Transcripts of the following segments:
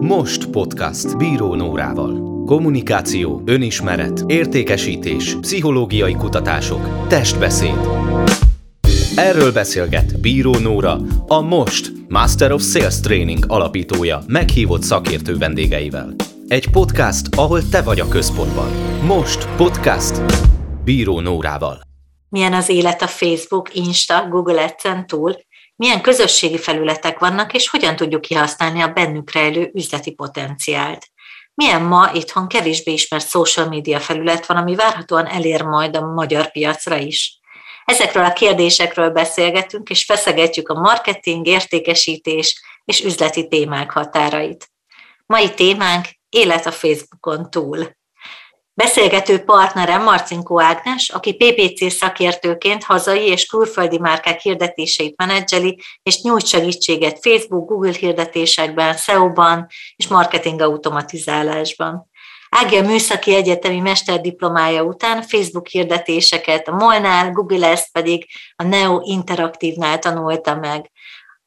Most podcast Bíró Nórával. Kommunikáció, önismeret, értékesítés, pszichológiai kutatások, testbeszéd. Erről beszélget Bíró Nóra, a Most Master of Sales Training alapítója meghívott szakértő vendégeivel. Egy podcast, ahol te vagy a központban. Most podcast Bíró Nórával. Milyen az élet a Facebook, Insta, Google Ads-en túl, milyen közösségi felületek vannak, és hogyan tudjuk kihasználni a bennük rejlő üzleti potenciált. Milyen ma itthon kevésbé ismert social media felület van, ami várhatóan elér majd a magyar piacra is. Ezekről a kérdésekről beszélgetünk, és feszegetjük a marketing, értékesítés és üzleti témák határait. Mai témánk élet a Facebookon túl. Beszélgető partnerem Marcinkó Ágnes, aki PPC szakértőként hazai és külföldi márkák hirdetéseit menedzseli, és nyújt segítséget Facebook, Google hirdetésekben, SEO-ban és marketing automatizálásban. Ági a műszaki egyetemi mesterdiplomája után Facebook hirdetéseket a Molnál, Google ezt pedig a Neo Interaktívnál tanulta meg.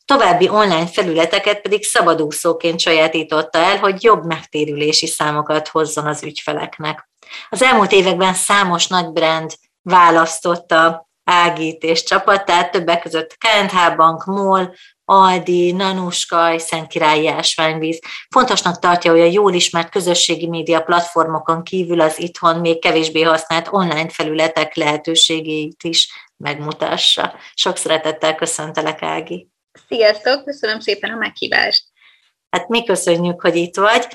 További online felületeket pedig szabadúszóként sajátította el, hogy jobb megtérülési számokat hozzon az ügyfeleknek. Az elmúlt években számos nagy brand választotta Ágit és csapatát, többek között KNH Bank, MOL, Aldi, Nanuska, Szentkirályi Ásványvíz. Fontosnak tartja, hogy a jól ismert közösségi média platformokon kívül az itthon még kevésbé használt online felületek lehetőségét is megmutassa. Sok szeretettel köszöntelek, Ági! Sziasztok, köszönöm szépen a meghívást! Hát mi köszönjük, hogy itt vagy.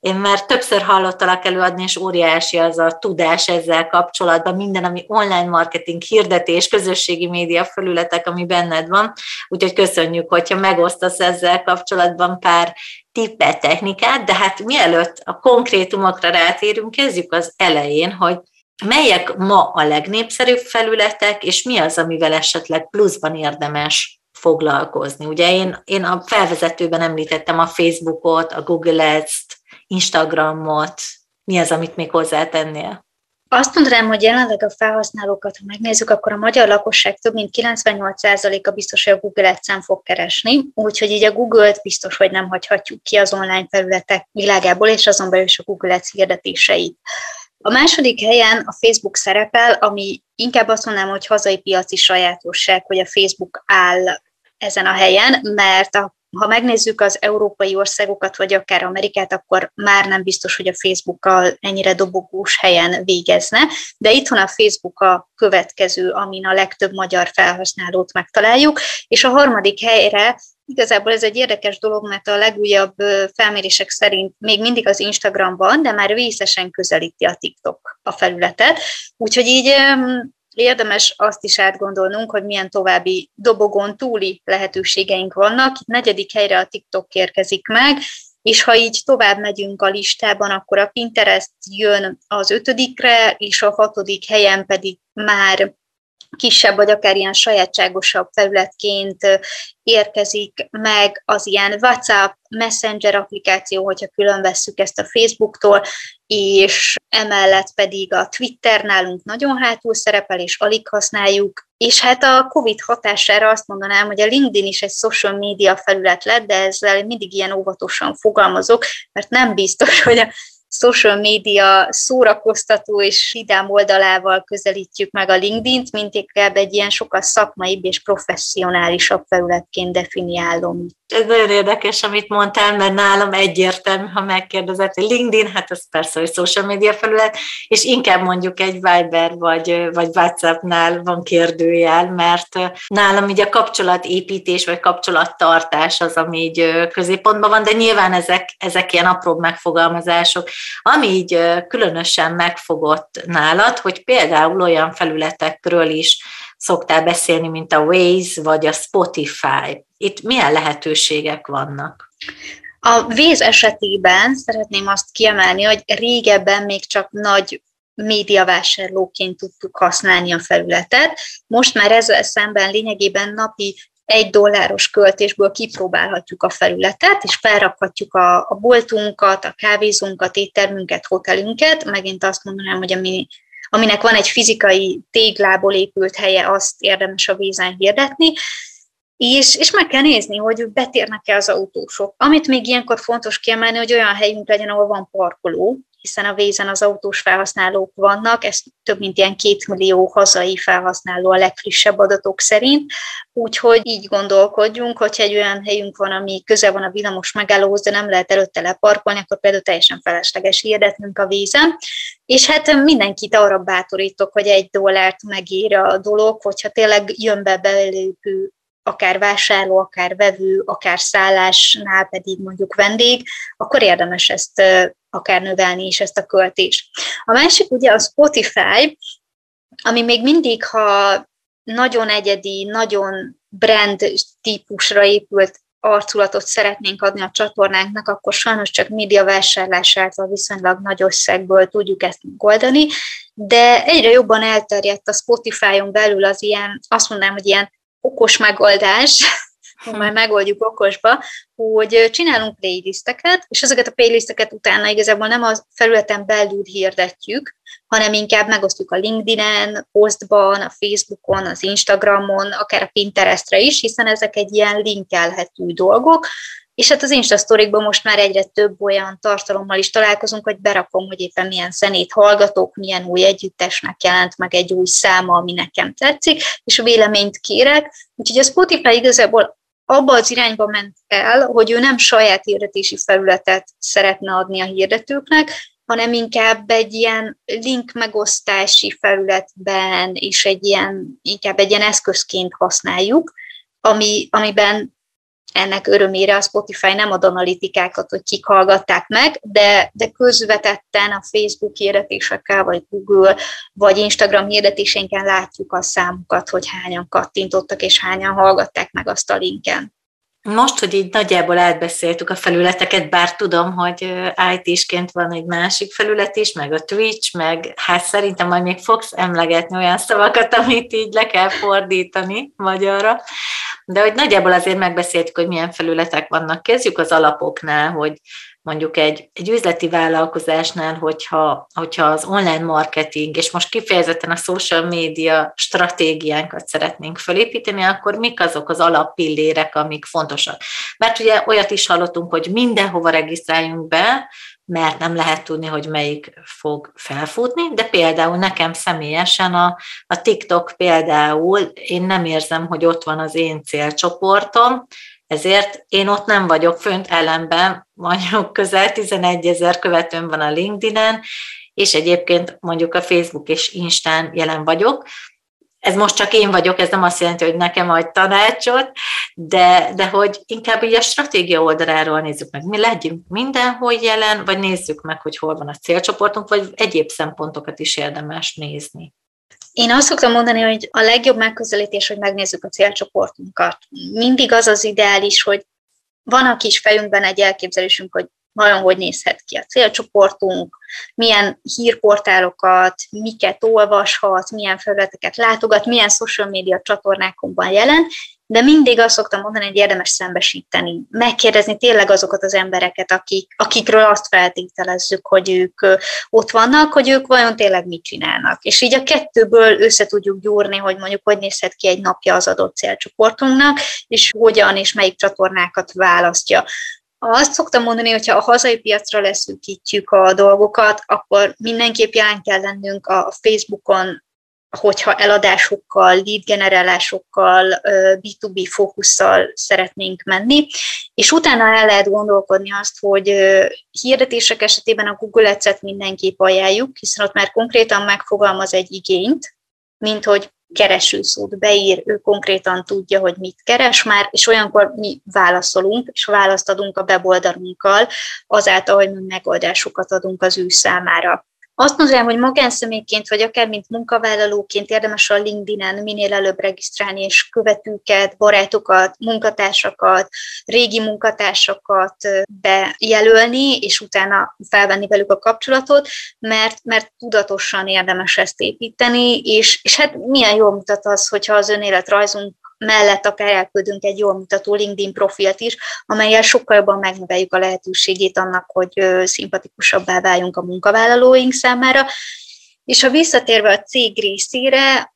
Én már többször hallottalak előadni, és óriási az a tudás ezzel kapcsolatban, minden, ami online marketing, hirdetés, közösségi média felületek, ami benned van. Úgyhogy köszönjük, hogyha megosztasz ezzel kapcsolatban pár tippet, technikát, de hát mielőtt a konkrétumokra rátérünk, kezdjük az elején, hogy melyek ma a legnépszerűbb felületek, és mi az, amivel esetleg pluszban érdemes foglalkozni. Ugye én, én a felvezetőben említettem a Facebookot, a Google Ads-t, Instagramot, mi az, amit még hozzátennél? Azt mondanám, hogy jelenleg a felhasználókat, ha megnézzük, akkor a magyar lakosság több mint 98%-a biztos, hogy a Google ads fog keresni, úgyhogy így a Google-t biztos, hogy nem hagyhatjuk ki az online felületek világából, és azon belül is a Google Ads hirdetéseit. A második helyen a Facebook szerepel, ami inkább azt mondanám, hogy hazai piaci sajátosság, hogy a Facebook áll ezen a helyen, mert a, ha megnézzük az európai országokat, vagy akár Amerikát, akkor már nem biztos, hogy a Facebookkal ennyire dobogós helyen végezne, de itthon a Facebook a következő, amin a legtöbb magyar felhasználót megtaláljuk, és a harmadik helyre Igazából ez egy érdekes dolog, mert a legújabb felmérések szerint még mindig az Instagram van, de már vészesen közelíti a TikTok a felületet. Úgyhogy így érdemes azt is átgondolnunk, hogy milyen további dobogon túli lehetőségeink vannak. Itt negyedik helyre a TikTok érkezik meg, és ha így tovább megyünk a listában, akkor a Pinterest jön az ötödikre, és a hatodik helyen pedig már kisebb vagy akár ilyen sajátságosabb felületként érkezik meg az ilyen WhatsApp, Messenger applikáció, hogyha külön vesszük ezt a Facebooktól, és emellett pedig a Twitter nálunk nagyon hátul szerepel, és alig használjuk, és hát a COVID hatására azt mondanám, hogy a LinkedIn is egy social media felület lett, de ezzel mindig ilyen óvatosan fogalmazok, mert nem biztos, hogy a social media szórakoztató és vidám oldalával közelítjük meg a LinkedIn-t, mint inkább egy ilyen sokkal szakmaibb és professzionálisabb felületként definiálom. Ez nagyon érdekes, amit mondtál, mert nálam egyértelmű, ha megkérdezett, hogy LinkedIn, hát ez persze, hogy social media felület, és inkább mondjuk egy Viber vagy, vagy WhatsAppnál van kérdőjel, mert nálam így a kapcsolatépítés vagy kapcsolattartás az, ami így középpontban van, de nyilván ezek, ezek ilyen apró megfogalmazások. Ami így különösen megfogott nálad, hogy például olyan felületekről is szoktál beszélni, mint a Waze vagy a Spotify. Itt milyen lehetőségek vannak? A Waze esetében szeretném azt kiemelni, hogy régebben még csak nagy médiavásárlóként tudtuk használni a felületet. Most már ezzel szemben lényegében napi egy dolláros költésből kipróbálhatjuk a felületet, és felrakhatjuk a, a boltunkat, a kávézunkat, éttermünket, hotelünket. Megint azt mondanám, hogy ami, aminek van egy fizikai téglából épült helye, azt érdemes a vízen hirdetni. és, és meg kell nézni, hogy betérnek-e az autósok. Amit még ilyenkor fontos kiemelni, hogy olyan helyünk legyen, ahol van parkoló, hiszen a vízen az autós felhasználók vannak, ez több mint ilyen két millió hazai felhasználó a legfrissebb adatok szerint, úgyhogy így gondolkodjunk, hogyha egy olyan helyünk van, ami közel van a villamos megállóhoz, de nem lehet előtte leparkolni, akkor például teljesen felesleges hirdetnünk a vízen. És hát mindenkit arra bátorítok, hogy egy dollárt megér a dolog, hogyha tényleg jön be belépő akár vásárló, akár vevő, akár szállásnál pedig mondjuk vendég, akkor érdemes ezt akár növelni is ezt a költést. A másik ugye a Spotify, ami még mindig, ha nagyon egyedi, nagyon brand típusra épült arculatot szeretnénk adni a csatornánknak, akkor sajnos csak média vásárlás által viszonylag nagy összegből tudjuk ezt megoldani, de egyre jobban elterjedt a Spotify-on belül az ilyen, azt mondanám, hogy ilyen okos megoldás, majd megoldjuk okosba, hogy csinálunk playlisteket, és ezeket a playlisteket utána igazából nem a felületen belül hirdetjük, hanem inkább megosztjuk a LinkedIn-en, Postban, a Facebookon, az Instagramon, akár a Pinterestre is, hiszen ezek egy ilyen linkelhető dolgok, és hát az Insta most már egyre több olyan tartalommal is találkozunk, hogy berakom, hogy éppen milyen zenét hallgatok, milyen új együttesnek jelent meg egy új száma, ami nekem tetszik, és véleményt kérek. Úgyhogy a Spotify igazából abba az irányba ment el, hogy ő nem saját hirdetési felületet szeretne adni a hirdetőknek, hanem inkább egy ilyen link megosztási felületben, és egy ilyen, inkább egy ilyen eszközként használjuk, ami, amiben ennek örömére a Spotify nem ad analitikákat, hogy kik hallgatták meg, de, de közvetetten a Facebook hirdetésekkel, vagy Google, vagy Instagram hirdetéseinken látjuk a számukat, hogy hányan kattintottak, és hányan hallgatták meg azt a linken. Most, hogy így nagyjából átbeszéltük a felületeket, bár tudom, hogy IT-sként van egy másik felület is, meg a Twitch, meg hát szerintem majd még fogsz emlegetni olyan szavakat, amit így le kell fordítani magyarra. De hogy nagyjából azért megbeszéltük, hogy milyen felületek vannak. Kezdjük az alapoknál, hogy mondjuk egy, egy üzleti vállalkozásnál, hogyha, hogyha az online marketing, és most kifejezetten a social media stratégiánkat szeretnénk felépíteni, akkor mik azok az alappillérek, amik fontosak. Mert ugye olyat is hallottunk, hogy mindenhova regisztráljunk be, mert nem lehet tudni, hogy melyik fog felfutni, de például nekem személyesen a, a TikTok például, én nem érzem, hogy ott van az én célcsoportom, ezért én ott nem vagyok fönt, ellenben mondjuk közel 11 ezer követőm van a LinkedIn-en, és egyébként mondjuk a Facebook és Instán jelen vagyok, ez most csak én vagyok, ez nem azt jelenti, hogy nekem adj tanácsot, de, de hogy inkább így a stratégia oldaláról nézzük meg, mi legyünk mindenhol jelen, vagy nézzük meg, hogy hol van a célcsoportunk, vagy egyéb szempontokat is érdemes nézni. Én azt szoktam mondani, hogy a legjobb megközelítés, hogy megnézzük a célcsoportunkat. Mindig az az ideális, hogy van a kis fejünkben egy elképzelésünk, hogy vajon hogy nézhet ki a célcsoportunk, milyen hírportálokat, miket olvashat, milyen felületeket látogat, milyen social media csatornákon jelen, de mindig azt szoktam mondani, hogy érdemes szembesíteni, megkérdezni tényleg azokat az embereket, akik, akikről azt feltételezzük, hogy ők ott vannak, hogy ők vajon tényleg mit csinálnak. És így a kettőből össze tudjuk gyúrni, hogy mondjuk hogy nézhet ki egy napja az adott célcsoportunknak, és hogyan és melyik csatornákat választja. Azt szoktam mondani, hogyha a hazai piacra leszűkítjük a dolgokat, akkor mindenképp jelen kell lennünk a Facebookon, hogyha eladásokkal, lead generálásokkal, B2B fókusszal szeretnénk menni, és utána el lehet gondolkodni azt, hogy hirdetések esetében a Google Ads-et mindenképp ajánljuk, hiszen ott már konkrétan megfogalmaz egy igényt, mint hogy keresőszót beír, ő konkrétan tudja, hogy mit keres már, és olyankor mi válaszolunk, és választ adunk a weboldalunkkal, azáltal, hogy mi megoldásokat adunk az ő számára. Azt mondanám, hogy magánszemélyként, vagy akár mint munkavállalóként érdemes a LinkedIn-en minél előbb regisztrálni, és követőket, barátokat, munkatársakat, régi munkatársakat bejelölni, és utána felvenni velük a kapcsolatot, mert, mert tudatosan érdemes ezt építeni, és, és hát milyen jól mutat az, hogyha az önéletrajzunk mellett akár elküldünk egy jól mutató LinkedIn profilt is, amelyel sokkal jobban megnöveljük a lehetőségét annak, hogy szimpatikusabbá váljunk a munkavállalóink számára. És ha visszatérve a cég részére,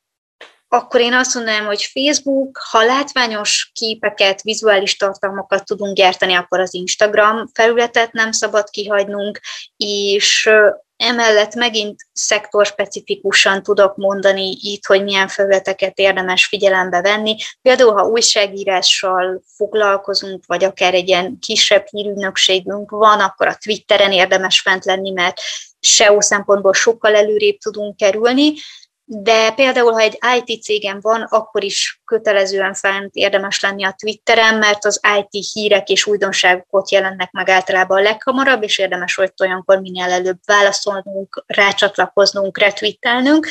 akkor én azt mondanám, hogy Facebook, ha látványos képeket, vizuális tartalmakat tudunk gyártani, akkor az Instagram felületet nem szabad kihagynunk, és Emellett megint szektorspecifikusan tudok mondani itt, hogy milyen felületeket érdemes figyelembe venni. Például, ha újságírással foglalkozunk, vagy akár egy ilyen kisebb hírügynökségünk van, akkor a Twitteren érdemes fent lenni, mert SEO szempontból sokkal előrébb tudunk kerülni, de például, ha egy IT cégem van, akkor is kötelezően fent érdemes lenni a Twitteren, mert az IT hírek és újdonságok ott jelennek meg általában a leghamarabb, és érdemes ott olyankor minél előbb válaszolnunk, rácsatlakoznunk, retweetelnünk,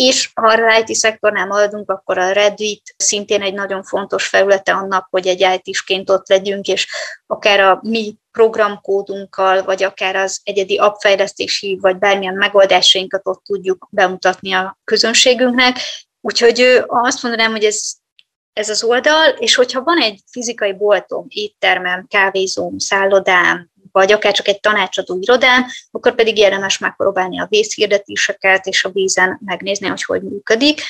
és ha a IT szektornál maradunk, akkor a Reddit szintén egy nagyon fontos felülete annak, hogy egy IT-sként ott legyünk, és akár a mi programkódunkkal, vagy akár az egyedi appfejlesztési, vagy bármilyen megoldásainkat ott tudjuk bemutatni a közönségünknek. Úgyhogy azt mondanám, hogy ez, ez az oldal, és hogyha van egy fizikai boltom, éttermem, kávézóm, szállodám, vagy akár csak egy tanácsadó irodán, akkor pedig érdemes megpróbálni a vészhirdetéseket, és a vízen megnézni, hogy hogy működik.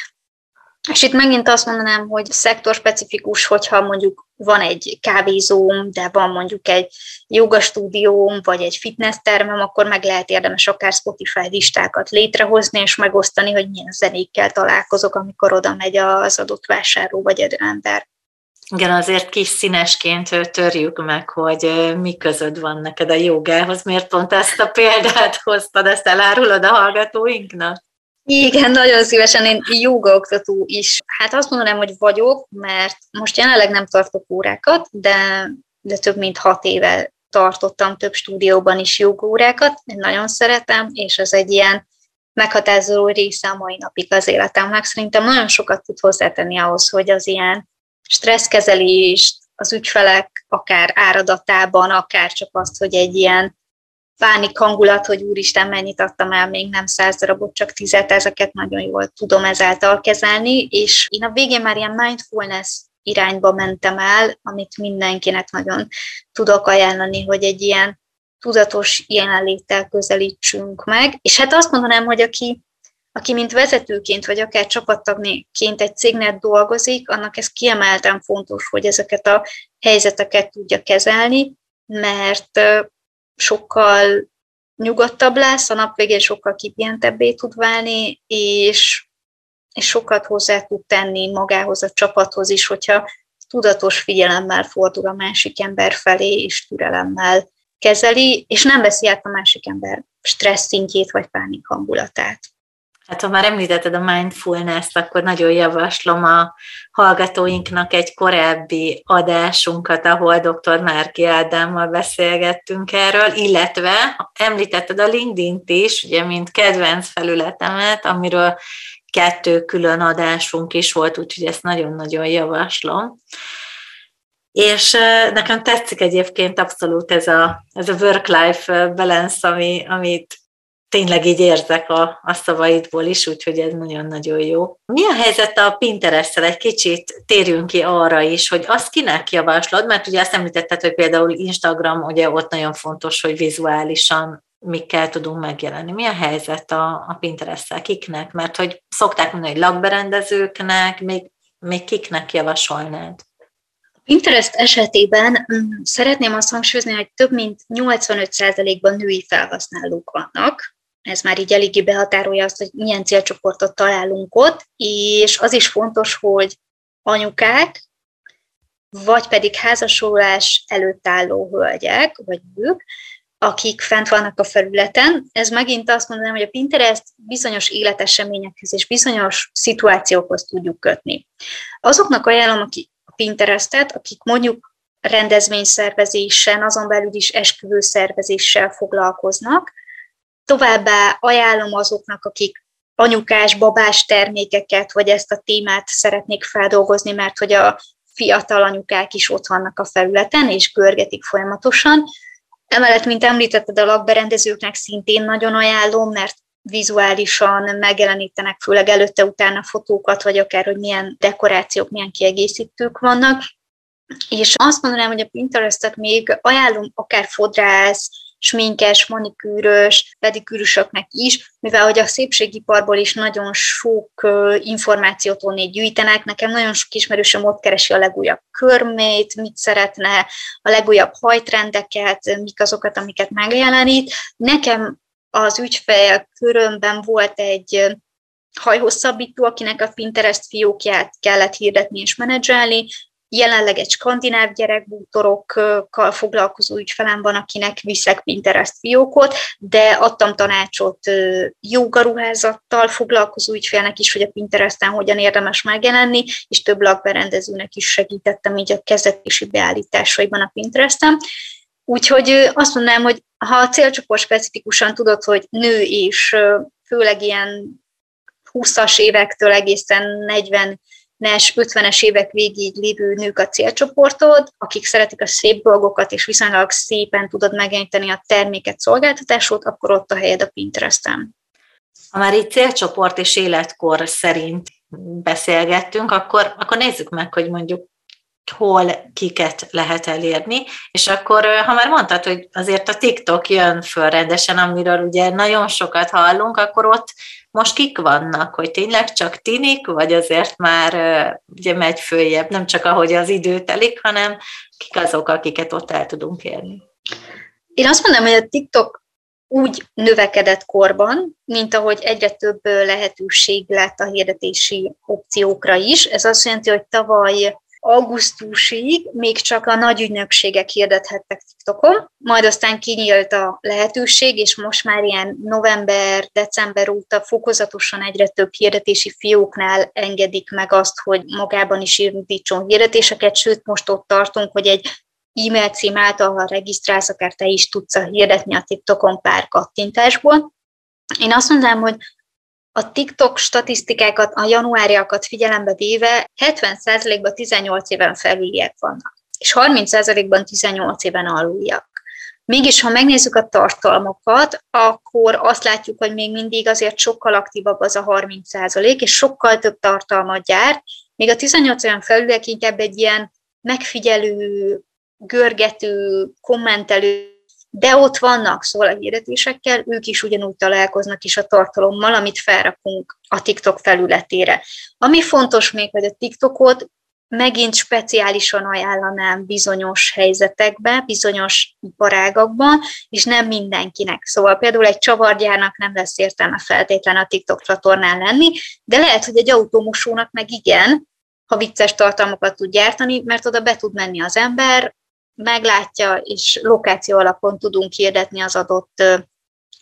És itt megint azt mondanám, hogy szektorspecifikus, hogyha mondjuk van egy kávézóm, de van mondjuk egy jogastúdióm, vagy egy fitness termem, akkor meg lehet érdemes akár Spotify listákat létrehozni, és megosztani, hogy milyen zenékkel találkozok, amikor oda megy az adott vásárló vagy ember. Igen, azért kis színesként törjük meg, hogy mi közöd van neked a jogához. Miért pont ezt a példát hoztad, ezt elárulod a hallgatóinknak? Igen, nagyon szívesen én jogaoktató is. Hát azt mondanám, hogy vagyok, mert most jelenleg nem tartok órákat, de, de több mint hat éve tartottam több stúdióban is jogórákat, én nagyon szeretem, és ez egy ilyen meghatározó része a mai napig az életemnek. Szerintem nagyon sokat tud hozzátenni ahhoz, hogy az ilyen stresszkezelést, az ügyfelek akár áradatában, akár csak azt, hogy egy ilyen pánik hangulat, hogy úristen, mennyit adtam el, még nem száz darabot, csak tizet, ezeket nagyon jól tudom ezáltal kezelni, és én a végén már ilyen mindfulness irányba mentem el, amit mindenkinek nagyon tudok ajánlani, hogy egy ilyen tudatos jelenléttel közelítsünk meg. És hát azt mondanám, hogy aki aki mint vezetőként, vagy akár csapattagként egy cégnél dolgozik, annak ez kiemelten fontos, hogy ezeket a helyzeteket tudja kezelni, mert sokkal nyugodtabb lesz, a nap végén sokkal kipihentebbé tud válni, és, és sokat hozzá tud tenni magához, a csapathoz is, hogyha tudatos figyelemmel fordul a másik ember felé, és türelemmel kezeli, és nem veszi át a másik ember stressz szintjét vagy pánik hangulatát. Hát ha már említetted a mindfulness-t, akkor nagyon javaslom a hallgatóinknak egy korábbi adásunkat, ahol dr. Márki Ádámmal beszélgettünk erről, illetve említetted a LinkedIn-t is, ugye, mint kedvenc felületemet, amiről kettő külön adásunk is volt, úgyhogy ezt nagyon-nagyon javaslom. És nekem tetszik egyébként abszolút ez a, ez a work-life balance, ami, amit tényleg így érzek a, a szavaidból is, úgyhogy ez nagyon-nagyon jó. Mi a helyzet a pinterest Egy kicsit térjünk ki arra is, hogy azt kinek javaslod, mert ugye azt említetted, hogy például Instagram, ugye ott nagyon fontos, hogy vizuálisan mikkel tudunk megjelenni. Mi a helyzet a, a pinterest Kiknek? Mert hogy szokták mondani, hogy lakberendezőknek, még, még kiknek javasolnád? Pinterest esetében mm, szeretném azt hangsúlyozni, hogy több mint 85%-ban női felhasználók vannak, ez már így eléggé behatárolja azt, hogy milyen célcsoportot találunk ott, és az is fontos, hogy anyukák, vagy pedig házasolás előtt álló hölgyek, vagy nők, akik fent vannak a felületen. Ez megint azt mondanám, hogy a Pinterest bizonyos életeseményekhez és bizonyos szituációkhoz tudjuk kötni. Azoknak ajánlom aki a Pinterestet, akik mondjuk rendezvényszervezésen, azon belül is esküvőszervezéssel foglalkoznak, Továbbá ajánlom azoknak, akik anyukás, babás termékeket, vagy ezt a témát szeretnék feldolgozni, mert hogy a fiatal anyukák is ott vannak a felületen, és görgetik folyamatosan. Emellett, mint említetted, a lakberendezőknek szintén nagyon ajánlom, mert vizuálisan megjelenítenek, főleg előtte-utána fotókat, vagy akár, hogy milyen dekorációk, milyen kiegészítők vannak. És azt mondanám, hogy a Pinterestet még ajánlom akár fodrász, sminkes, manikűrös, pedikűrösöknek is, mivel hogy a szépségiparból is nagyon sok információt onnét gyűjtenek, nekem nagyon sok ismerősöm ott keresi a legújabb körmét, mit szeretne, a legújabb hajtrendeket, mik azokat, amiket megjelenít. Nekem az ügyfél körömben volt egy hajhosszabbító, akinek a Pinterest fiókját kellett hirdetni és menedzselni, Jelenleg egy skandináv gyerekbútorokkal foglalkozó ügyfelem van, akinek viszek Pinterest fiókot, de adtam tanácsot jogaruházattal foglalkozó ügyfélnek is, hogy a Pinteresten hogyan érdemes megjelenni, és több lakberendezőnek is segítettem így a kezdetési beállításaiban a Pinteresten. Úgyhogy azt mondanám, hogy ha a célcsoport specifikusan tudod, hogy nő és főleg ilyen 20-as évektől egészen 40 es 50-es évek végig lévő nők a célcsoportod, akik szeretik a szép dolgokat, és viszonylag szépen tudod megjeleníteni a terméket, szolgáltatásot, akkor ott a helyed a Pinteresten. Ha már így célcsoport és életkor szerint beszélgettünk, akkor, akkor nézzük meg, hogy mondjuk hol kiket lehet elérni, és akkor, ha már mondtad, hogy azért a TikTok jön föl rendesen, amiről ugye nagyon sokat hallunk, akkor ott most kik vannak, hogy tényleg csak tinik, vagy azért már ugye megy följebb, nem csak ahogy az idő telik, hanem kik azok, akiket ott el tudunk érni? Én azt mondom, hogy a TikTok úgy növekedett korban, mint ahogy egyre több lehetőség lett a hirdetési opciókra is. Ez azt jelenti, hogy tavaly augusztusig még csak a nagy ügynökségek hirdethettek TikTokon, majd aztán kinyílt a lehetőség, és most már ilyen november, december óta fokozatosan egyre több hirdetési fióknál engedik meg azt, hogy magában is indítson hirdetéseket, sőt most ott tartunk, hogy egy e-mail cím által, ha regisztrálsz, akár te is tudsz hirdetni a TikTokon pár kattintásból. Én azt mondanám, hogy a TikTok statisztikákat, a januáriakat figyelembe véve 70%-ban 18 éven felüliek vannak, és 30%-ban 18 éven aluliak. Mégis, ha megnézzük a tartalmakat, akkor azt látjuk, hogy még mindig azért sokkal aktívabb az a 30%, és sokkal több tartalmat gyárt, még a 18 éven felüliek inkább egy ilyen megfigyelő, görgető, kommentelő de ott vannak szól a hirdetésekkel, ők is ugyanúgy találkoznak is a tartalommal, amit felrakunk a TikTok felületére. Ami fontos még, hogy a TikTokot megint speciálisan ajánlanám bizonyos helyzetekben, bizonyos iparágakban, és nem mindenkinek. Szóval például egy csavargyárnak nem lesz értelme feltétlen a TikTok csatornán lenni, de lehet, hogy egy automosónak meg igen, ha vicces tartalmakat tud gyártani, mert oda be tud menni az ember, meglátja, és lokáció alapon tudunk hirdetni az adott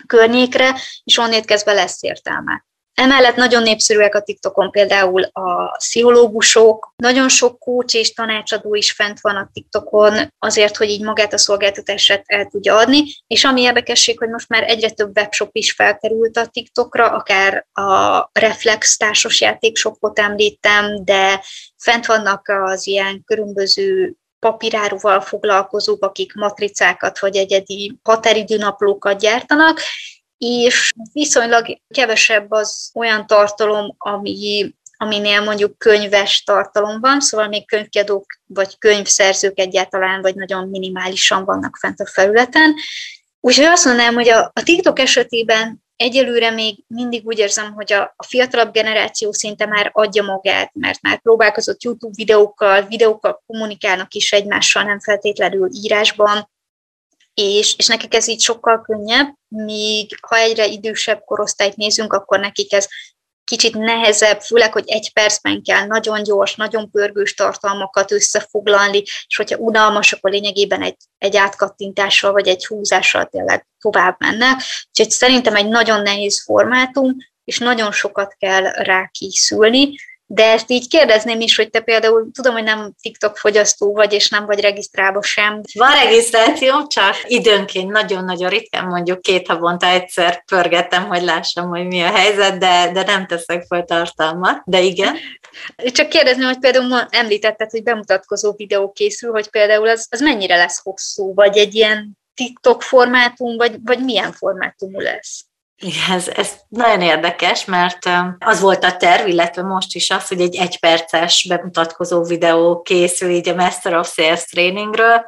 környékre, és onnét kezdve lesz értelme. Emellett nagyon népszerűek a TikTokon például a pszichológusok, nagyon sok kócs és tanácsadó is fent van a TikTokon azért, hogy így magát a szolgáltatását el tudja adni, és ami érdekesség, hogy most már egyre több webshop is felkerült a TikTokra, akár a Reflex társas játékshopot említem, de fent vannak az ilyen különböző papíráruval foglalkozók, akik matricákat vagy egyedi határidőnaplókat gyártanak, és viszonylag kevesebb az olyan tartalom, ami, aminél mondjuk könyves tartalom van, szóval még könyvkiadók vagy könyvszerzők egyáltalán, vagy nagyon minimálisan vannak fent a felületen. Úgyhogy azt mondanám, hogy a, a TikTok esetében egyelőre még mindig úgy érzem, hogy a, a fiatalabb generáció szinte már adja magát, mert már próbálkozott YouTube videókkal, videókkal kommunikálnak is egymással, nem feltétlenül írásban, és, és nekik ez így sokkal könnyebb, míg ha egyre idősebb korosztályt nézünk, akkor nekik ez kicsit nehezebb, főleg, hogy egy percben kell nagyon gyors, nagyon pörgős tartalmakat összefoglalni, és hogyha unalmas, akkor lényegében egy, egy átkattintással vagy egy húzással tényleg tovább mennek. Úgyhogy szerintem egy nagyon nehéz formátum, és nagyon sokat kell rá kiszülni, de ezt így kérdezném is, hogy te például, tudom, hogy nem TikTok fogyasztó vagy, és nem vagy regisztrálva sem. Van regisztráció, csak időnként nagyon-nagyon ritkán, mondjuk két havonta egyszer pörgettem, hogy lássam, hogy mi a helyzet, de, de nem teszek fel tartalmat, de igen. Csak kérdezném, hogy például említetted, hogy bemutatkozó videó készül, hogy például az, az mennyire lesz hosszú, vagy egy ilyen TikTok formátum, vagy, vagy milyen formátumú lesz? Igen, ez, ez nagyon érdekes, mert az volt a terv, illetve most is az, hogy egy egyperces bemutatkozó videó készül így a Master of Sales trainingről,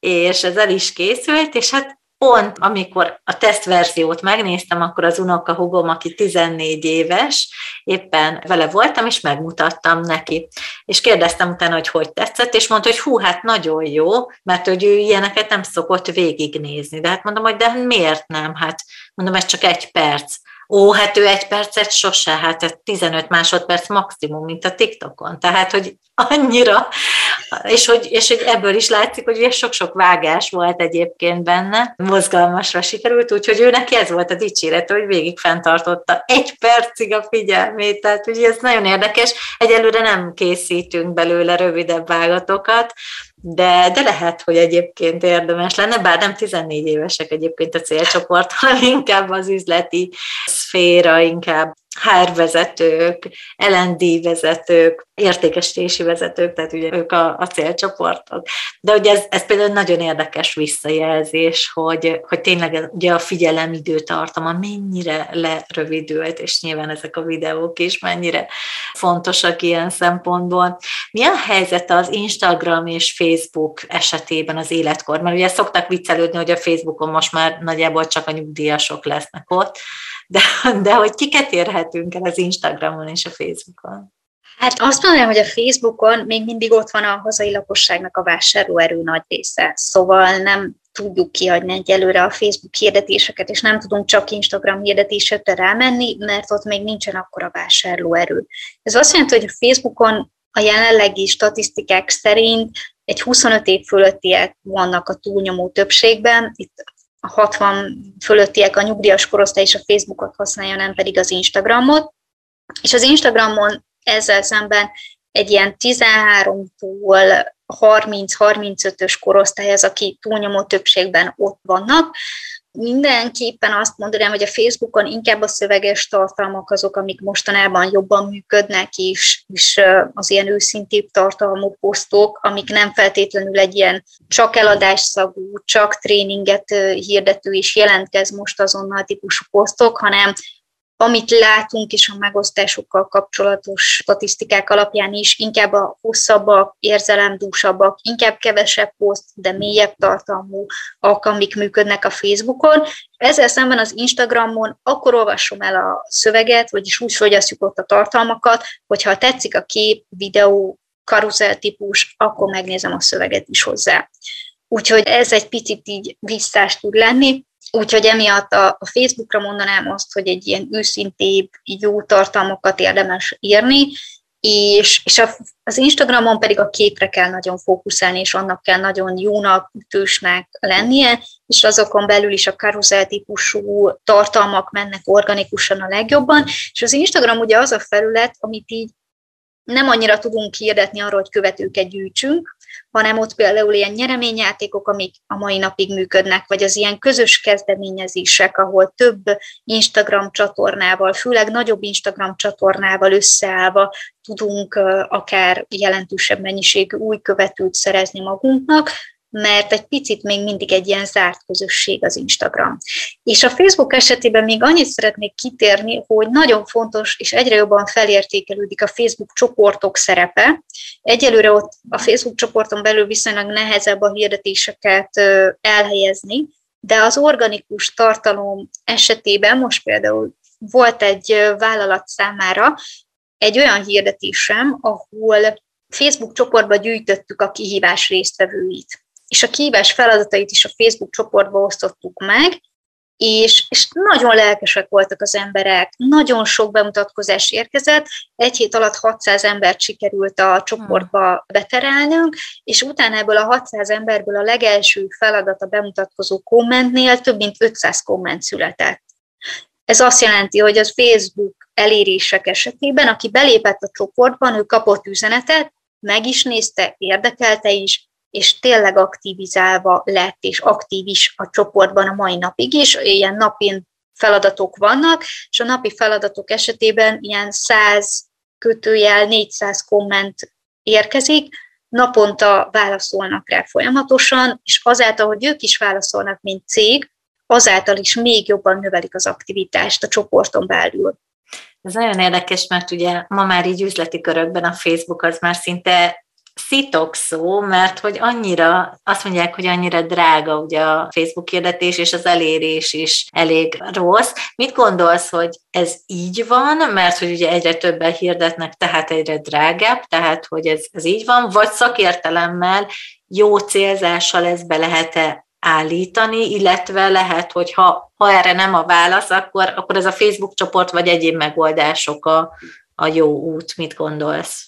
és ez el is készült, és hát pont amikor a tesztverziót megnéztem, akkor az unoka hugom, aki 14 éves, éppen vele voltam, és megmutattam neki. És kérdeztem utána, hogy hogy tetszett, és mondta, hogy hú, hát nagyon jó, mert hogy ő ilyeneket nem szokott végignézni. De hát mondom, hogy de miért nem? Hát mondom, ez csak egy perc. Ó, hát ő egy percet sose, hát ez 15 másodperc maximum, mint a TikTokon. Tehát, hogy annyira, és hogy, és hogy ebből is látszik, hogy ugye sok-sok vágás volt egyébként benne, mozgalmasra sikerült, úgyhogy ő neki ez volt a dicséret, hogy végig fenntartotta egy percig a figyelmét, tehát ugye ez nagyon érdekes. Egyelőre nem készítünk belőle rövidebb vágatokat, de, de lehet, hogy egyébként érdemes lenne, bár nem 14 évesek egyébként a célcsoport, hanem inkább az üzleti szféra, inkább HR vezetők, LND vezetők, értékesítési vezetők, tehát ugye ők a, a célcsoportok. De ugye ez, ez például nagyon érdekes visszajelzés, hogy, hogy tényleg ugye a figyelemidő tartama mennyire lerövidült, és nyilván ezek a videók is mennyire fontosak ilyen szempontból. Mi a helyzet az Instagram és Facebook esetében az életkor? Mert ugye szoktak viccelődni, hogy a Facebookon most már nagyjából csak a nyugdíjasok lesznek ott, de, de hogy kiket érhetünk el az Instagramon és a Facebookon? Hát azt mondanám, hogy a Facebookon még mindig ott van a hazai lakosságnak a vásárlóerő nagy része, szóval nem tudjuk kiadni egyelőre a Facebook hirdetéseket, és nem tudunk csak Instagram hirdetésekre rámenni, mert ott még nincsen akkora vásárlóerő. Ez azt jelenti, hogy a Facebookon a jelenlegi statisztikák szerint egy 25 év fölöttiek vannak a túlnyomó többségben, itt a 60 fölöttiek a nyugdíjas korosztály is a Facebookot használja, nem pedig az Instagramot. És az Instagramon ezzel szemben egy ilyen 13-tól 30-35-ös korosztály az, aki túlnyomó többségben ott vannak, mindenképpen azt mondanám, hogy a Facebookon inkább a szöveges tartalmak azok, amik mostanában jobban működnek, és, és az ilyen őszintébb tartalmú posztok, amik nem feltétlenül egy ilyen csak eladásszagú, csak tréninget hirdető és jelentkez most azonnal típusú posztok, hanem amit látunk is a megosztásokkal kapcsolatos statisztikák alapján is, inkább a hosszabbak, érzelemdúsabbak, inkább kevesebb poszt, de mélyebb tartalmú alkalmik működnek a Facebookon. Ezzel szemben az Instagramon akkor olvasom el a szöveget, vagyis úgy fogyasztjuk ott a tartalmakat, hogyha tetszik a kép, videó, karuzel típus, akkor megnézem a szöveget is hozzá. Úgyhogy ez egy picit így visszás tud lenni, Úgyhogy emiatt a, a Facebookra mondanám azt, hogy egy ilyen őszintébb, jó tartalmakat érdemes írni, és, és a, az Instagramon pedig a képre kell nagyon fókuszálni, és annak kell nagyon jónak, ütősnek lennie, és azokon belül is a karuzel típusú tartalmak mennek organikusan a legjobban, és az Instagram ugye az a felület, amit így nem annyira tudunk hirdetni arról, hogy követőket gyűjtsünk, hanem ott például ilyen nyereményjátékok, amik a mai napig működnek, vagy az ilyen közös kezdeményezések, ahol több Instagram csatornával, főleg nagyobb Instagram csatornával összeállva tudunk akár jelentősebb mennyiségű új követőt szerezni magunknak, mert egy picit még mindig egy ilyen zárt közösség az Instagram. És a Facebook esetében még annyit szeretnék kitérni, hogy nagyon fontos és egyre jobban felértékelődik a Facebook csoportok szerepe. Egyelőre ott a Facebook csoporton belül viszonylag nehezebb a hirdetéseket elhelyezni, de az organikus tartalom esetében most például volt egy vállalat számára egy olyan hirdetésem, ahol Facebook csoportba gyűjtöttük a kihívás résztvevőit és a kihívás feladatait is a Facebook csoportba osztottuk meg, és, és nagyon lelkesek voltak az emberek, nagyon sok bemutatkozás érkezett, egy hét alatt 600 embert sikerült a csoportba beterelnünk, és utána ebből a 600 emberből a legelső feladat a bemutatkozó kommentnél több mint 500 komment született. Ez azt jelenti, hogy az Facebook elérések esetében, aki belépett a csoportban, ő kapott üzenetet, meg is nézte, érdekelte is, és tényleg aktivizálva lett, és aktív is a csoportban a mai napig is, ilyen napi feladatok vannak, és a napi feladatok esetében ilyen 100 kötőjel 400 komment érkezik, naponta válaszolnak rá folyamatosan, és azáltal, hogy ők is válaszolnak, mint cég, azáltal is még jobban növelik az aktivitást a csoporton belül. Ez nagyon érdekes, mert ugye ma már így üzleti körökben a Facebook az már szinte szitok szó, mert hogy annyira, azt mondják, hogy annyira drága ugye a Facebook hirdetés, és az elérés is elég rossz. Mit gondolsz, hogy ez így van, mert hogy ugye egyre többen hirdetnek, tehát egyre drágább, tehát hogy ez, ez így van, vagy szakértelemmel, jó célzással ezt be lehet-e állítani, illetve lehet, hogy ha, ha erre nem a válasz, akkor, akkor ez a Facebook csoport vagy egyéb megoldások a, a jó út. Mit gondolsz?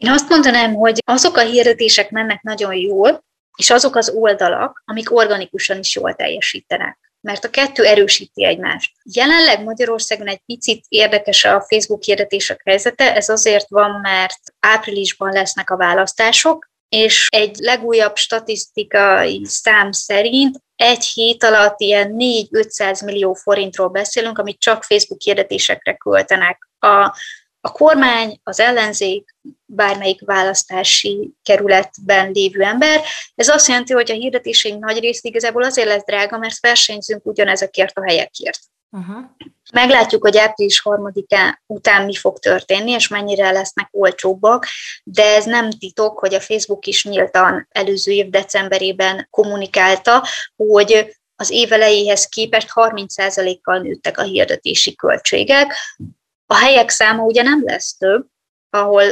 Én azt mondanám, hogy azok a hirdetések mennek nagyon jól, és azok az oldalak, amik organikusan is jól teljesítenek mert a kettő erősíti egymást. Jelenleg Magyarországon egy picit érdekes a Facebook hirdetések helyzete, ez azért van, mert áprilisban lesznek a választások, és egy legújabb statisztikai szám szerint egy hét alatt ilyen 4-500 millió forintról beszélünk, amit csak Facebook hirdetésekre költenek. A a kormány, az ellenzék, bármelyik választási kerületben lévő ember. Ez azt jelenti, hogy a hirdetéseink nagy részt igazából azért lesz drága, mert versenyzünk ugyanezekért a helyekért. Uh-huh. Meglátjuk, hogy április harmadikán után mi fog történni, és mennyire lesznek olcsóbbak, de ez nem titok, hogy a Facebook is nyíltan előző év decemberében kommunikálta, hogy az év elejéhez képest 30%-kal nőttek a hirdetési költségek, a helyek száma ugye nem lesz több, ahol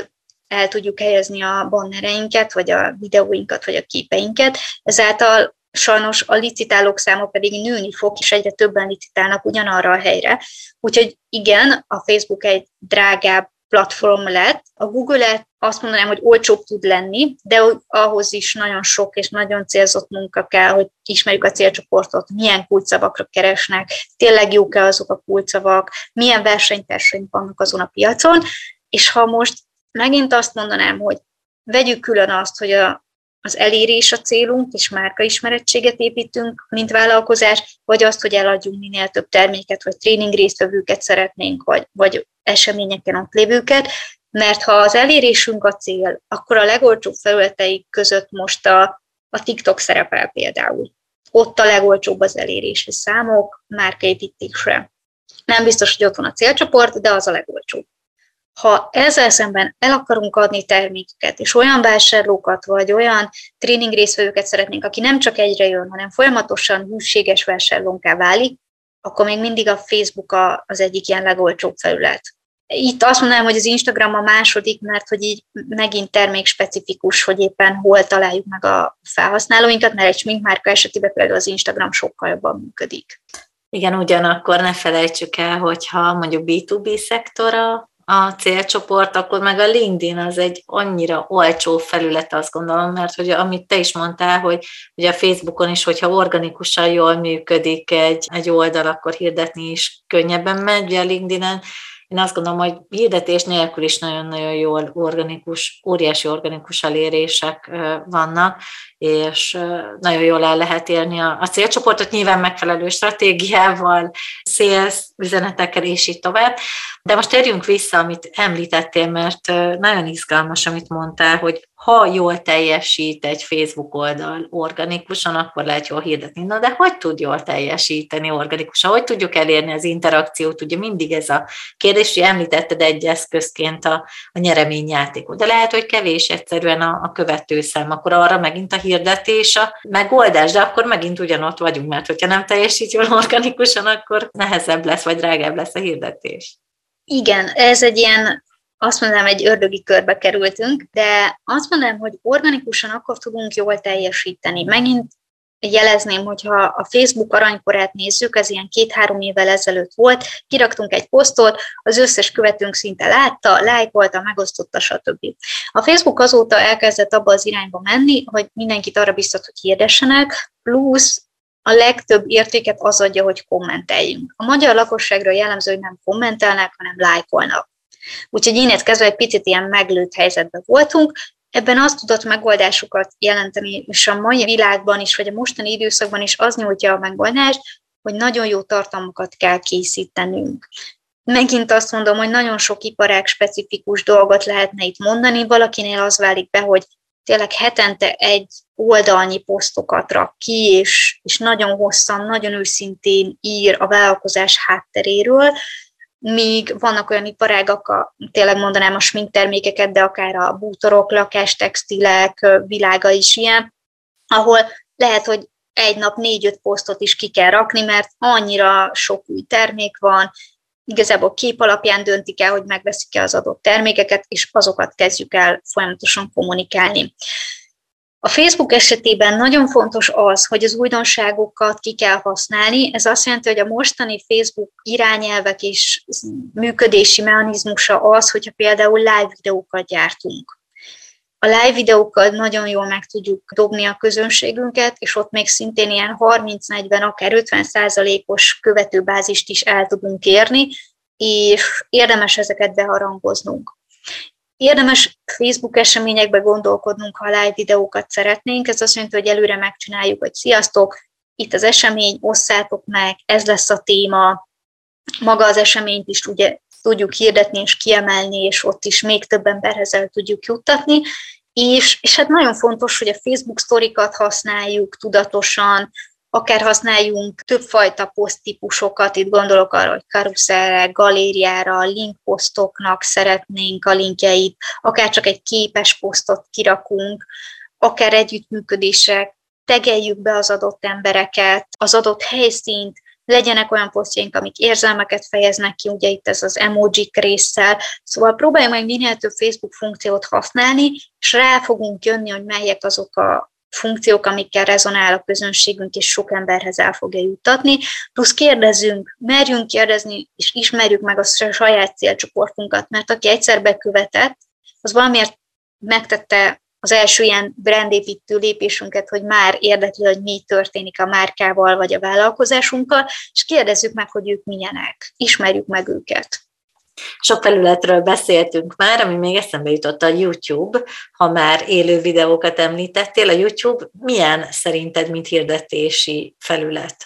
el tudjuk helyezni a bannereinket, vagy a videóinkat, vagy a képeinket, ezáltal sajnos a licitálók száma pedig nőni fog, és egyre többen licitálnak ugyanarra a helyre. Úgyhogy igen, a Facebook egy drágább platform lett. A Google azt mondanám, hogy olcsóbb tud lenni, de ahhoz is nagyon sok és nagyon célzott munka kell, hogy ismerjük a célcsoportot, milyen kulcsszavakra keresnek, tényleg jók-e azok a kulcsszavak, milyen versenytársaink vannak azon a piacon, és ha most megint azt mondanám, hogy vegyük külön azt, hogy a, az elérés a célunk, és márkaismerettséget építünk, mint vállalkozás, vagy azt, hogy eladjunk minél több terméket, vagy tréning résztvevőket szeretnénk, vagy, vagy eseményeken ott lévőket, mert ha az elérésünk a cél, akkor a legolcsóbb felületeik között most a, a TikTok szerepel például. Ott a legolcsóbb az elérési számok, márkaépítésre. Nem biztos, hogy ott van a célcsoport, de az a legolcsóbb. Ha ezzel szemben el akarunk adni termékeket, és olyan vásárlókat, vagy olyan tréning részvevőket szeretnénk, aki nem csak egyre jön, hanem folyamatosan hűséges vásárlónká válik, akkor még mindig a Facebook az egyik ilyen legolcsóbb felület. Itt azt mondanám, hogy az Instagram a második, mert hogy így megint termékspecifikus, hogy éppen hol találjuk meg a felhasználóinkat, mert egy sminkmárka esetében például az Instagram sokkal jobban működik. Igen, ugyanakkor ne felejtsük el, hogyha mondjuk B2B szektora a célcsoport, akkor meg a LinkedIn az egy annyira olcsó felület, azt gondolom, mert hogy amit te is mondtál, hogy ugye a Facebookon is, hogyha organikusan jól működik egy, egy oldal, akkor hirdetni is könnyebben megy, ugye a LinkedIn-en én azt gondolom, hogy hirdetés nélkül is nagyon-nagyon jól organikus, óriási organikus elérések vannak, és nagyon jól el lehet érni a, a célcsoportot, nyilván megfelelő stratégiával, szélsz, üzenetekkel, és így tovább. De most térjünk vissza, amit említettél, mert nagyon izgalmas, amit mondtál, hogy ha jól teljesít egy Facebook oldal organikusan, akkor lehet jól hirdetni. Na de hogy tud jól teljesíteni organikusan? Hogy tudjuk elérni az interakciót? Ugye mindig ez a kérdés, hogy említetted egy eszközként a, a nyereményjátékot. De lehet, hogy kevés egyszerűen a, a követőszám, akkor arra megint a hirdetés a megoldás, de akkor megint ugyanott vagyunk, mert hogyha nem teljesít jól organikusan, akkor nehezebb lesz, vagy drágább lesz a hirdetés. Igen, ez egy ilyen azt mondanám, egy ördögi körbe kerültünk, de azt mondanám, hogy organikusan akkor tudunk jól teljesíteni. Megint jelezném, hogyha a Facebook aranykorát nézzük, ez ilyen két-három évvel ezelőtt volt, kiraktunk egy posztot, az összes követőnk szinte látta, lájkolta, megosztotta, stb. A Facebook azóta elkezdett abba az irányba menni, hogy mindenkit arra biztat, hogy hirdessenek, plusz a legtöbb értéket az adja, hogy kommenteljünk. A magyar lakosságra jellemző, hogy nem kommentelnek, hanem lájkolnak. Úgyhogy innen kezdve egy picit ilyen meglőtt helyzetben voltunk, ebben azt tudott megoldásokat jelenteni, és a mai világban is, vagy a mostani időszakban is az nyújtja a megoldást, hogy nagyon jó tartalmakat kell készítenünk. Megint azt mondom, hogy nagyon sok iparág specifikus dolgot lehetne itt mondani, valakinél az válik be, hogy tényleg hetente egy oldalnyi posztokat rak ki, és, és nagyon hosszan, nagyon őszintén ír a vállalkozás hátteréről, míg vannak olyan iparágak, a, tényleg mondanám a sminktermékeket, de akár a bútorok, lakástextilek világa is ilyen, ahol lehet, hogy egy nap négy-öt posztot is ki kell rakni, mert annyira sok új termék van, igazából kép alapján döntik el, hogy megveszik-e az adott termékeket, és azokat kezdjük el folyamatosan kommunikálni. A Facebook esetében nagyon fontos az, hogy az újdonságokat ki kell használni. Ez azt jelenti, hogy a mostani Facebook irányelvek és működési mechanizmusa az, hogyha például live videókat gyártunk. A live videókkal nagyon jól meg tudjuk dobni a közönségünket, és ott még szintén ilyen 30-40, akár 50 százalékos követőbázist is el tudunk érni, és érdemes ezeket beharangoznunk. Érdemes Facebook eseményekbe gondolkodnunk, ha live videókat szeretnénk. Ez azt jelenti, hogy előre megcsináljuk, hogy sziasztok, itt az esemény, osszátok meg, ez lesz a téma. Maga az eseményt is ugye tudjuk hirdetni és kiemelni, és ott is még több emberhez el tudjuk juttatni. És, és hát nagyon fontos, hogy a Facebook sztorikat használjuk tudatosan, akár használjunk többfajta poszttípusokat, itt gondolok arra, hogy karuszerre, galériára, linkposztoknak szeretnénk a linkjeit, akár csak egy képes posztot kirakunk, akár együttműködések, tegeljük be az adott embereket, az adott helyszínt, legyenek olyan posztjaink, amik érzelmeket fejeznek ki, ugye itt ez az emojik résszel, szóval próbáljunk meg minél több Facebook funkciót használni, és rá fogunk jönni, hogy melyek azok a funkciók, amikkel rezonál a közönségünk, és sok emberhez el fogja juttatni. Plusz kérdezünk, merjünk kérdezni, és ismerjük meg a saját célcsoportunkat, mert aki egyszer bekövetett, az valamiért megtette az első ilyen brandépítő lépésünket, hogy már érdekli, hogy mi történik a márkával vagy a vállalkozásunkkal, és kérdezzük meg, hogy ők milyenek, ismerjük meg őket. Sok felületről beszéltünk már, ami még eszembe jutott a YouTube, ha már élő videókat említettél, a YouTube milyen szerinted, mint hirdetési felület?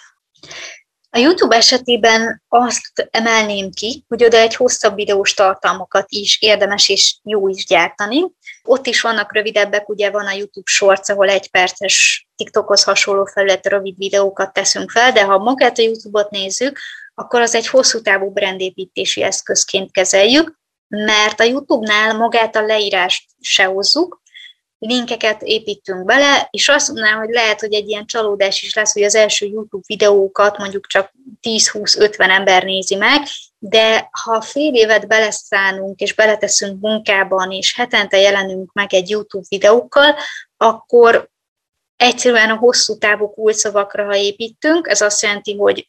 A YouTube esetében azt emelném ki, hogy oda egy hosszabb videós tartalmakat is érdemes és jó is gyártani. Ott is vannak rövidebbek, ugye van a YouTube Shorts, ahol egy perces TikTokhoz hasonló felület rövid videókat teszünk fel, de ha magát a YouTube-ot nézzük, akkor az egy hosszú távú brandépítési eszközként kezeljük, mert a YouTube-nál magát a leírást se hozzuk, linkeket építünk bele, és azt mondanám, hogy lehet, hogy egy ilyen csalódás is lesz, hogy az első YouTube videókat mondjuk csak 10-20-50 ember nézi meg, de ha fél évet beleszánunk és beleteszünk munkában, és hetente jelenünk meg egy YouTube videókkal, akkor egyszerűen a hosszú távú kulcsszavakra, ha építünk, ez azt jelenti, hogy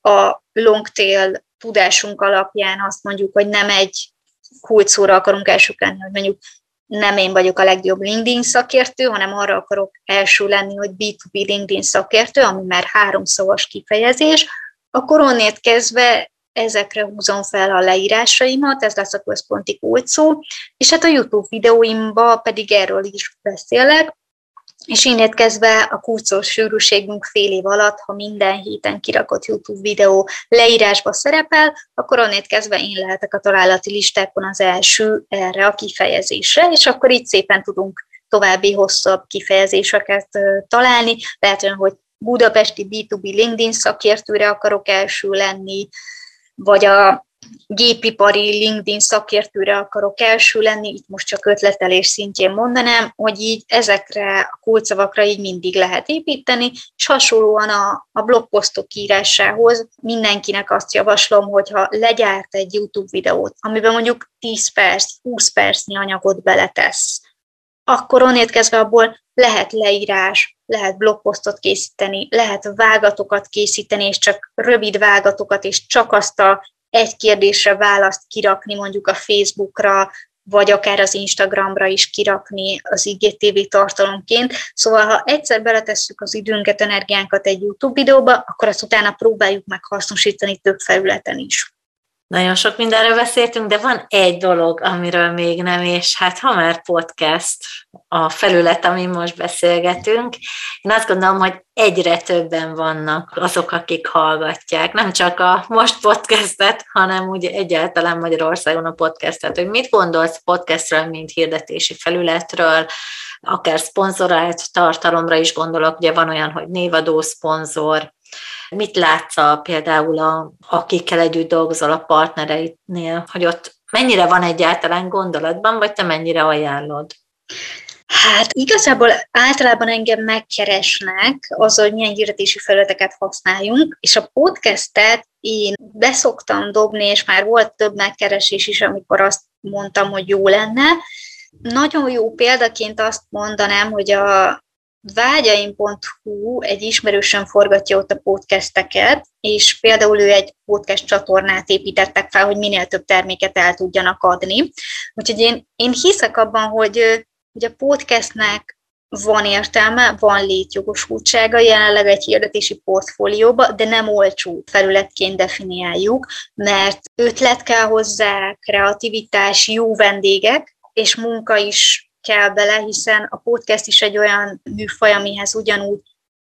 a longtail tudásunk alapján azt mondjuk, hogy nem egy kulcsszóra akarunk elsők lenni, hogy mondjuk nem én vagyok a legjobb LinkedIn szakértő, hanem arra akarok első lenni, hogy B2B LinkedIn szakértő, ami már háromszavas kifejezés, akkor onnét kezdve ezekre húzom fel a leírásaimat, ez lesz a központi kulcsszó, és hát a YouTube videóimban pedig erről is beszélek, és innét kezdve a kurcos sűrűségünk fél év alatt, ha minden héten kirakott YouTube videó leírásba szerepel, akkor onnét kezdve én lehetek a találati listákon az első erre a kifejezésre, és akkor itt szépen tudunk további hosszabb kifejezéseket találni. Lehet olyan, hogy budapesti B2B LinkedIn szakértőre akarok első lenni, vagy a gépipari LinkedIn szakértőre akarok első lenni, itt most csak ötletelés szintjén mondanám, hogy így ezekre a kulcsszavakra így mindig lehet építeni, és hasonlóan a, a blogposztok írásához mindenkinek azt javaslom, hogyha legyárt egy YouTube videót, amiben mondjuk 10 perc, 20 percnyi anyagot beletesz, akkor onnét kezdve abból lehet leírás, lehet blogposztot készíteni, lehet vágatokat készíteni, és csak rövid vágatokat, és csak azt a egy kérdésre választ kirakni mondjuk a Facebookra, vagy akár az Instagramra is kirakni az IGTV tartalomként. Szóval, ha egyszer beletesszük az időnket, energiánkat egy YouTube videóba, akkor azt utána próbáljuk meg hasznosítani több felületen is. Nagyon sok mindenről beszéltünk, de van egy dolog, amiről még nem, és hát ha már podcast a felület, amin most beszélgetünk, én azt gondolom, hogy egyre többen vannak azok, akik hallgatják, nem csak a most podcastet, hanem úgy egyáltalán Magyarországon a podcastet, hogy mit gondolsz podcastről, mint hirdetési felületről, akár szponzorált tartalomra is gondolok, ugye van olyan, hogy névadó szponzor, Mit látsz a, például, a, akikkel együtt dolgozol a partnereidnél, hogy ott mennyire van egyáltalán gondolatban, vagy te mennyire ajánlod? Hát igazából általában engem megkeresnek az, hogy milyen hirdetési felületeket használjunk, és a podcastet én beszoktam dobni, és már volt több megkeresés is, amikor azt mondtam, hogy jó lenne. Nagyon jó példaként azt mondanám, hogy a vágyaim.hu egy ismerősen forgatja ott a podcasteket, és például ő egy podcast csatornát építettek fel, hogy minél több terméket el tudjanak adni. Úgyhogy én, én hiszek abban, hogy hogy a podcastnek van értelme, van létjogosultsága, jelenleg egy hirdetési portfólióba, de nem olcsó felületként definiáljuk, mert ötlet kell hozzá, kreativitás, jó vendégek, és munka is kell bele, hiszen a podcast is egy olyan műfaj, amihez ugyanúgy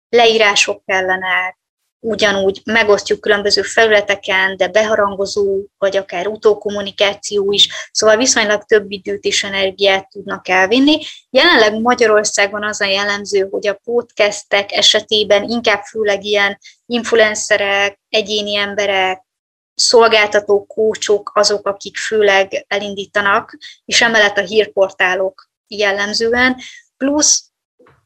leírások kellenek, ugyanúgy megosztjuk különböző felületeken, de beharangozó, vagy akár utókommunikáció is, szóval viszonylag több időt és energiát tudnak elvinni. Jelenleg Magyarországon az a jellemző, hogy a podcastek esetében inkább főleg ilyen influencerek, egyéni emberek, szolgáltató kócsok azok, akik főleg elindítanak, és emellett a hírportálok jellemzően, plusz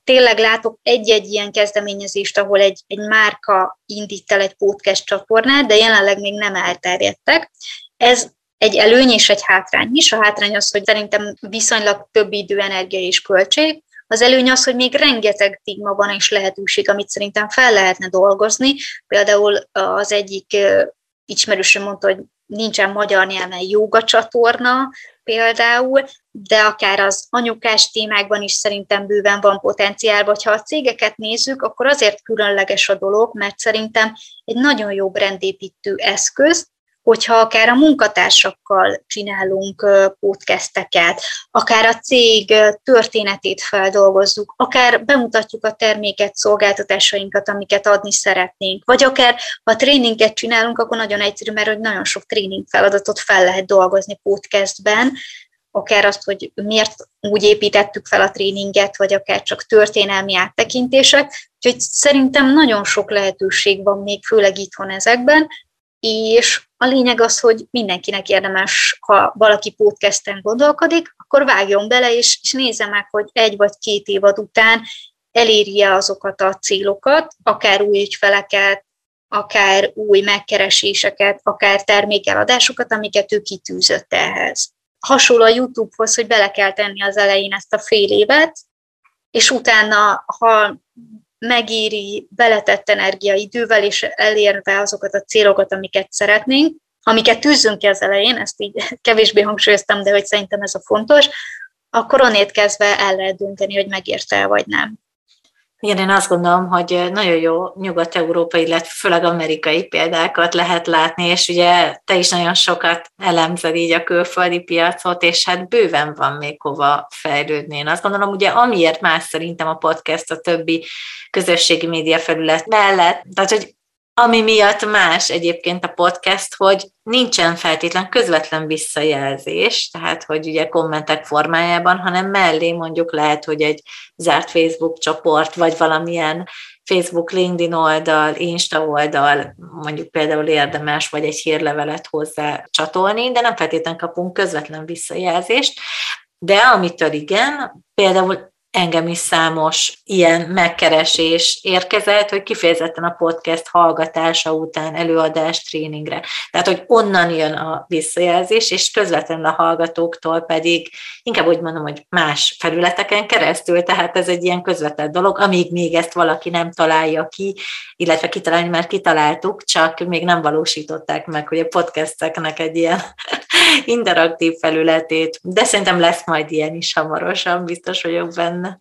tényleg látok egy-egy ilyen kezdeményezést, ahol egy, egy márka indít el egy podcast csatornát, de jelenleg még nem elterjedtek. Ez egy előny és egy hátrány is. A hátrány az, hogy szerintem viszonylag több idő, energia és költség. Az előny az, hogy még rengeteg stigma van és lehetőség, amit szerintem fel lehetne dolgozni. Például az egyik ismerősöm mondta, hogy nincsen magyar nyelven joga csatorna például, de akár az anyukás témákban is szerintem bőven van potenciál, vagy ha a cégeket nézzük, akkor azért különleges a dolog, mert szerintem egy nagyon jó brandépítő eszköz, hogyha akár a munkatársakkal csinálunk podcasteket, akár a cég történetét feldolgozzuk, akár bemutatjuk a terméket, szolgáltatásainkat, amiket adni szeretnénk, vagy akár ha tréninget csinálunk, akkor nagyon egyszerű, mert hogy nagyon sok tréning feladatot fel lehet dolgozni podcastben, akár azt, hogy miért úgy építettük fel a tréninget, vagy akár csak történelmi áttekintések. Úgyhogy szerintem nagyon sok lehetőség van még, főleg itthon ezekben, és a lényeg az, hogy mindenkinek érdemes, ha valaki podcasten gondolkodik, akkor vágjon bele, és, és nézze meg, hogy egy vagy két évad után elérje azokat a célokat, akár új ügyfeleket, akár új megkereséseket, akár termékeladásokat, amiket ő kitűzött ehhez. Hasonló a YouTube-hoz, hogy bele kell tenni az elején ezt a fél évet, és utána, ha megéri beletett energia idővel, és elérve azokat a célokat, amiket szeretnénk, amiket tűzünk ki az elején, ezt így kevésbé hangsúlyoztam, de hogy szerintem ez a fontos, akkor onnét kezdve el lehet dönteni, hogy megérte vagy nem. Igen, én azt gondolom, hogy nagyon jó nyugat-európai, illetve főleg amerikai példákat lehet látni, és ugye te is nagyon sokat elemzed így a külföldi piacot, és hát bőven van még hova fejlődni. Én azt gondolom, ugye amiért más szerintem a podcast a többi közösségi média felület mellett, tehát hogy ami miatt más egyébként a podcast, hogy nincsen feltétlen közvetlen visszajelzés, tehát hogy ugye kommentek formájában, hanem mellé mondjuk lehet, hogy egy zárt Facebook csoport, vagy valamilyen Facebook, LinkedIn oldal, Insta oldal, mondjuk például érdemes, vagy egy hírlevelet hozzá csatolni, de nem feltétlenül kapunk közvetlen visszajelzést. De amitől igen, például engem is számos ilyen megkeresés érkezett, hogy kifejezetten a podcast hallgatása után előadás tréningre. Tehát, hogy onnan jön a visszajelzés, és közvetlenül a hallgatóktól pedig inkább úgy mondom, hogy más felületeken keresztül, tehát ez egy ilyen közvetett dolog, amíg még ezt valaki nem találja ki, illetve kitalálni már kitaláltuk, csak még nem valósították meg, hogy a podcasteknek egy ilyen interaktív felületét, de szerintem lesz majd ilyen is hamarosan, biztos vagyok benne.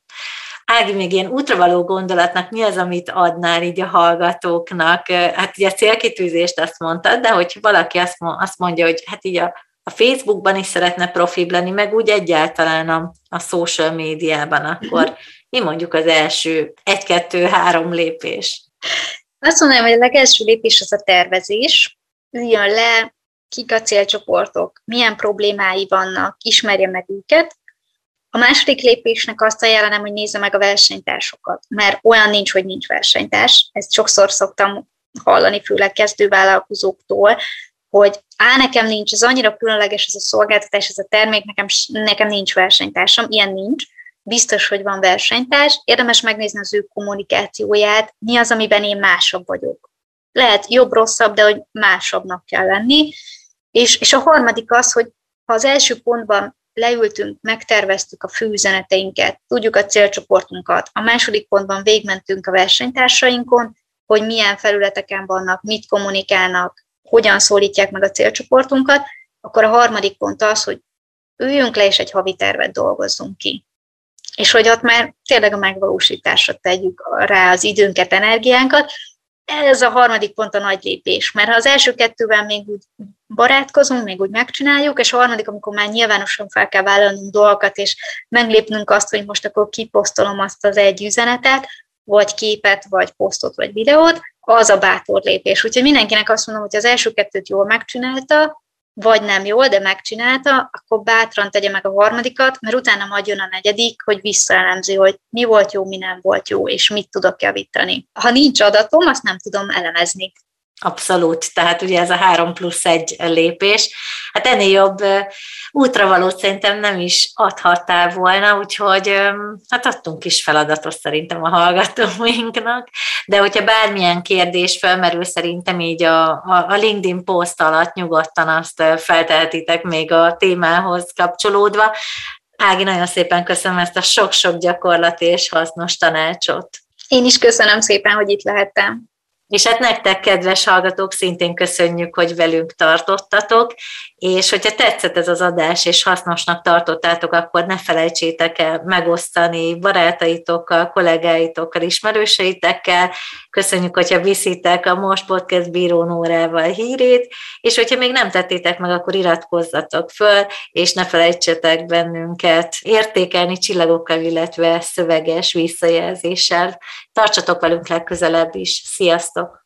Ági, még ilyen útravaló gondolatnak mi az, amit adnál így a hallgatóknak? Hát ugye a célkitűzést azt mondtad, de hogy valaki azt mondja, hogy hát így a, a Facebookban is szeretne profibb lenni, meg úgy egyáltalán a, a social médiában, akkor mi mondjuk az első egy-kettő-három lépés? Azt mondanám, hogy a legelső lépés az a tervezés. Jön le, kik a célcsoportok, milyen problémái vannak, ismerje meg őket. A második lépésnek azt ajánlanám, hogy nézze meg a versenytársokat, mert olyan nincs, hogy nincs versenytárs. Ezt sokszor szoktam hallani, főleg kezdővállalkozóktól, hogy á, nekem nincs, ez annyira különleges ez a szolgáltatás, ez a termék, nekem, nekem nincs versenytársam, ilyen nincs, biztos, hogy van versenytárs, érdemes megnézni az ő kommunikációját, mi az, amiben én másabb vagyok. Lehet jobb-rosszabb, de hogy másabbnak kell lenni. És, és a harmadik az, hogy ha az első pontban leültünk, megterveztük a főüzeneteinket, tudjuk a célcsoportunkat, a második pontban végmentünk a versenytársainkon, hogy milyen felületeken vannak, mit kommunikálnak, hogyan szólítják meg a célcsoportunkat, akkor a harmadik pont az, hogy üljünk le és egy havi tervet dolgozzunk ki. És hogy ott már tényleg a megvalósításra tegyük rá az időnket, energiánkat. Ez a harmadik pont a nagy lépés, mert ha az első kettővel még úgy barátkozunk, még úgy megcsináljuk, és a harmadik, amikor már nyilvánosan fel kell vállalnunk dolgokat, és meglépnünk azt, hogy most akkor kiposztolom azt az egy üzenetet, vagy képet, vagy posztot, vagy videót, az a bátor lépés. Úgyhogy mindenkinek azt mondom, hogy az első kettőt jól megcsinálta, vagy nem jól, de megcsinálta, akkor bátran tegye meg a harmadikat, mert utána majd jön a negyedik, hogy visszaelemzi, hogy mi volt jó, mi nem volt jó, és mit tudok javítani. Ha nincs adatom, azt nem tudom elemezni. Abszolút, tehát ugye ez a három plusz egy lépés. Hát ennél jobb útravalót szerintem nem is adhattál volna, úgyhogy hát adtunk is feladatot szerintem a hallgatóinknak, de hogyha bármilyen kérdés felmerül szerintem így a, a LinkedIn poszt alatt nyugodtan azt feltehetitek még a témához kapcsolódva. Ági, nagyon szépen köszönöm ezt a sok-sok gyakorlati és hasznos tanácsot. Én is köszönöm szépen, hogy itt lehettem. És hát nektek, kedves hallgatók, szintén köszönjük, hogy velünk tartottatok, és hogyha tetszett ez az adás, és hasznosnak tartottátok, akkor ne felejtsétek el megosztani barátaitokkal, kollégáitokkal, ismerőseitekkel. Köszönjük, hogyha viszitek a Most Podcast Bíró Nórával hírét, és hogyha még nem tettétek meg, akkor iratkozzatok föl, és ne felejtsetek bennünket értékelni csillagokkal, illetve szöveges visszajelzéssel. Tartsatok velünk legközelebb is. Sziasztok!